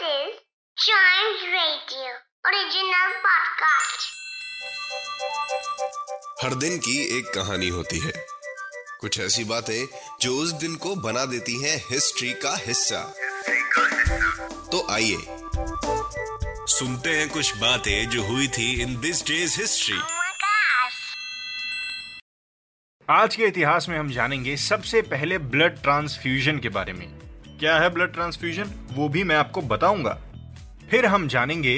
This is Giant Radio original podcast. हर दिन की एक कहानी होती है कुछ ऐसी बातें जो उस दिन को बना देती हैं हिस्ट्री का हिस्सा तो आइए सुनते हैं कुछ बातें जो हुई थी इन दिस डेज़ हिस्ट्री. आज के इतिहास में हम जानेंगे सबसे पहले ब्लड ट्रांसफ्यूजन के बारे में क्या है ब्लड ट्रांसफ्यूजन वो भी मैं आपको बताऊँगा। फिर हम जानेंगे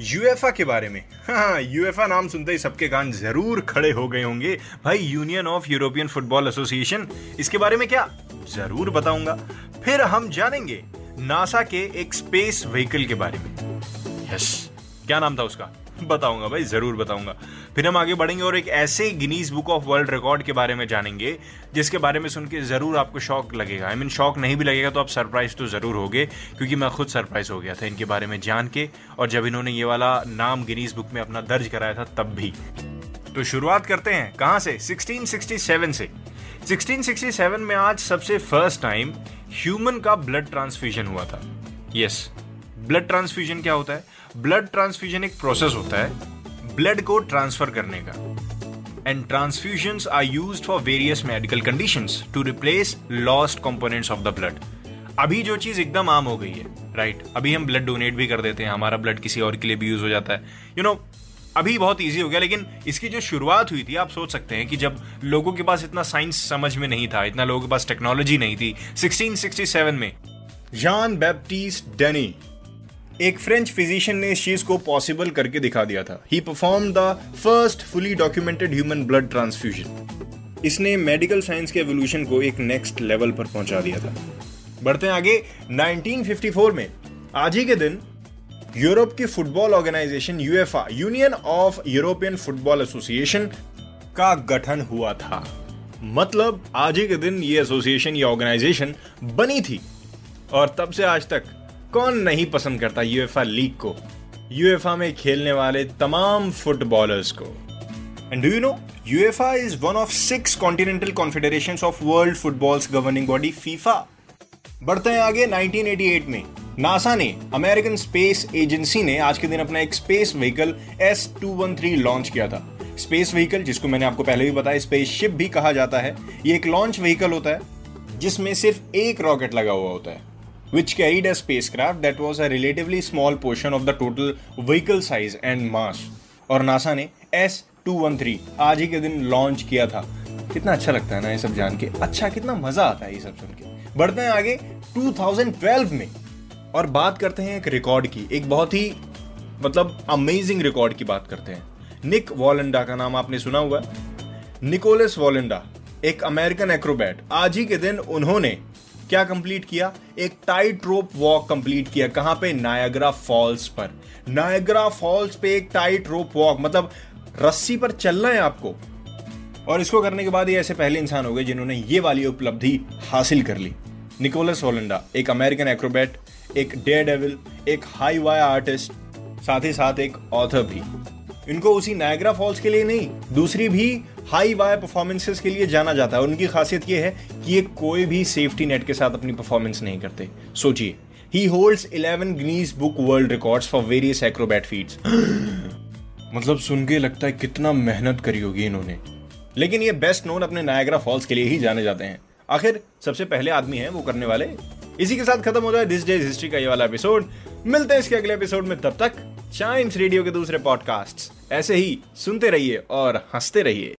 यूएफए के बारे में। हाँ यूएफए नाम सुनते ही सबके कान ज़रूर खड़े हो गए होंगे। भाई union of European football association इसके बारे में क्या? ज़रूर बताऊँगा। फिर हम जानेंगे नासा के एक स्पेस व्हीकल के बारे में। यस क्या नाम था उसका? बताऊँगा भाई, ज़रूर बताऊँगा। फिर हम आगे बढ़ेंगे और एक ऐसे Guinness book of world record के बारे में जानेंगे जिसके बारे में सुन के ज़रूर आपको शौक लगेगा। आई I मीन mean, शौक नहीं भी लगेगा तो आप सरप्राइज़ तो ज़रूर होगे क्योंकि मैं खुद सरप्राइज़ हो गया था इनके बारे में जान के और जब इन्होंने ये वाला नाम गिनीज बुक में अपना दर्ज कराया था तब भी। तो शुरुआत करते हैं। कहाँ से? 1667 से। 1667 में आज सबसे फ़र्स्ट टाइम ह्यूमन का ब्लड ट्रांसफ्यूजन हुआ था। यस ब्लड ट्रांसफ्यूजन क्या होता है? ब्लड ट्रांसफ्यूजन एक प्रोसेस होता है ब्लड को ट्रांसफ़र करने का। And transfusion are use for various medical conditions to replace lost components of the blood अभी जो चीज़ एकदम आम हो गई है राइट? अभी हम ब्लड डोनेट भी कर देते हैं हमारा ब्लड किसी और के लिए भी यूज़ हो जाता है। यू you नो know, अभी बहुत इजी हो गया लेकिन इसकी जो शुरुआत हुई थी आप सोच सकते हैं कि जब लोगों के पास इतना साइंस समझ में नहीं था इतना लोगों के पास टेक्नोलॉजी नहीं थी 1667 में जॉन बैप्टिस्ट डेनी एक फ्रेंच फिजिशियन ने इस चीज़ को पॉसिबल करके दिखा दिया था। He perform the first fully documented human blood transfusion इसने मेडिकल साइंस के एवोल्यूशन को एक नेक्स्ट लेवल पर पहुँचा दिया था। बढ़ते हैं आगे 1954 में, आज ही के दिन, यूरोप की football organisation UEFA, union of European football association का गठन हुआ था। मतलब आज ही के दिन ये एसोसिएशन, या ऑर्गेनाइजेशन बनी थी। और तब से आज तक कौन नहीं पसंद करता यूएफए लीग को? यूएफए में खेलने वाले तमाम फुटबॉलर्स को। And do you know UEFA is one of six continental confederation of world footballs governing body FIFA बढ़ते हैं आगे 1988 में। नासा ने अमेरिकन स्पेस एजेंसी ने आज के दिन अपना एक space vehicle S two one three launch किया था। स्पेस व्हीकल जिसको मैंने आपको पहले भी बताया स्पेस शिप भी कहा जाता है। ये एक लॉन्च व्हीकल होता है, जिसमें सिर्फ़ एक रॉकेट लगा हुआ होता है। Which carried a spacecraft that was a relatively small portion of the total vehicle size and mass. और नासा ने एस टू वन थ्री आज ही के दिन लॉन्च किया था। कितना अच्छा लगता है ना ये सब जान के। अच्छा कितना मज़ा आता है ये सब सुन के। बढ़ते हैं आगे 2012 में। और बात करते हैं एक रिकॉर्ड की। एक बहुत ही मतलब अमेजिंग रिकॉर्ड की बात करते हैं। निक वॉलेंडा का नाम आपने सुना हुआ निकोलस वॉलेंडा एक अमेरिकन एक्रोबैट आज ही के दिन उन्होंने क्या कंप्लीट किया? एक टाइट रोप वॉक कंप्लीट किया। कहाँ पे? नायग्रा फॉल्स पर। नायग्रा फॉल्स पे एक टाइट रोप वॉक मतलब रस्सी पर चलना है आपको। और इसको करने के बाद ये ऐसे पहले इंसान हो गए जिन्होंने ये वाली उपलब्धि हासिल कर ली। निकोलस होलेंडा एक अमेरिकन एक्रोबैट एक डे डेविल एक हाई वाई आर्टिस्ट साथ ही साथ एक ऑथर भी। इनको उसी नायग्रा फॉल्स के लिए नहीं, दूसरी भी हाई वाई परफॉर्मेंसेस के लिए जाना जाता है। उनकी खासियत यह है कि ये कोई भी सेफ्टी नेट के साथ अपनी परफॉर्मेंस नहीं करते। सोचिए he holds 11 Guinness book world records for various acrobat feats मतलब सुन के लगता है कितना मेहनत करी होगी इन्होंने। लेकिन ये बेस्ट नोन अपने नायग्रा फॉल्स के लिए ही जाने जाते हैं। आखिर सबसे पहले आदमी है वो करने वाले? इसी के साथ खत्म हो जाए दिस डेज़ हिस्ट्री का ये वाला एपिसोड मिलते हैं इसके अगले एपिसोड में। तब तक चाइम्स रेडियो के दूसरे पॉडकास्ट ऐसे ही सुनते रहिए और हँसते रहिए।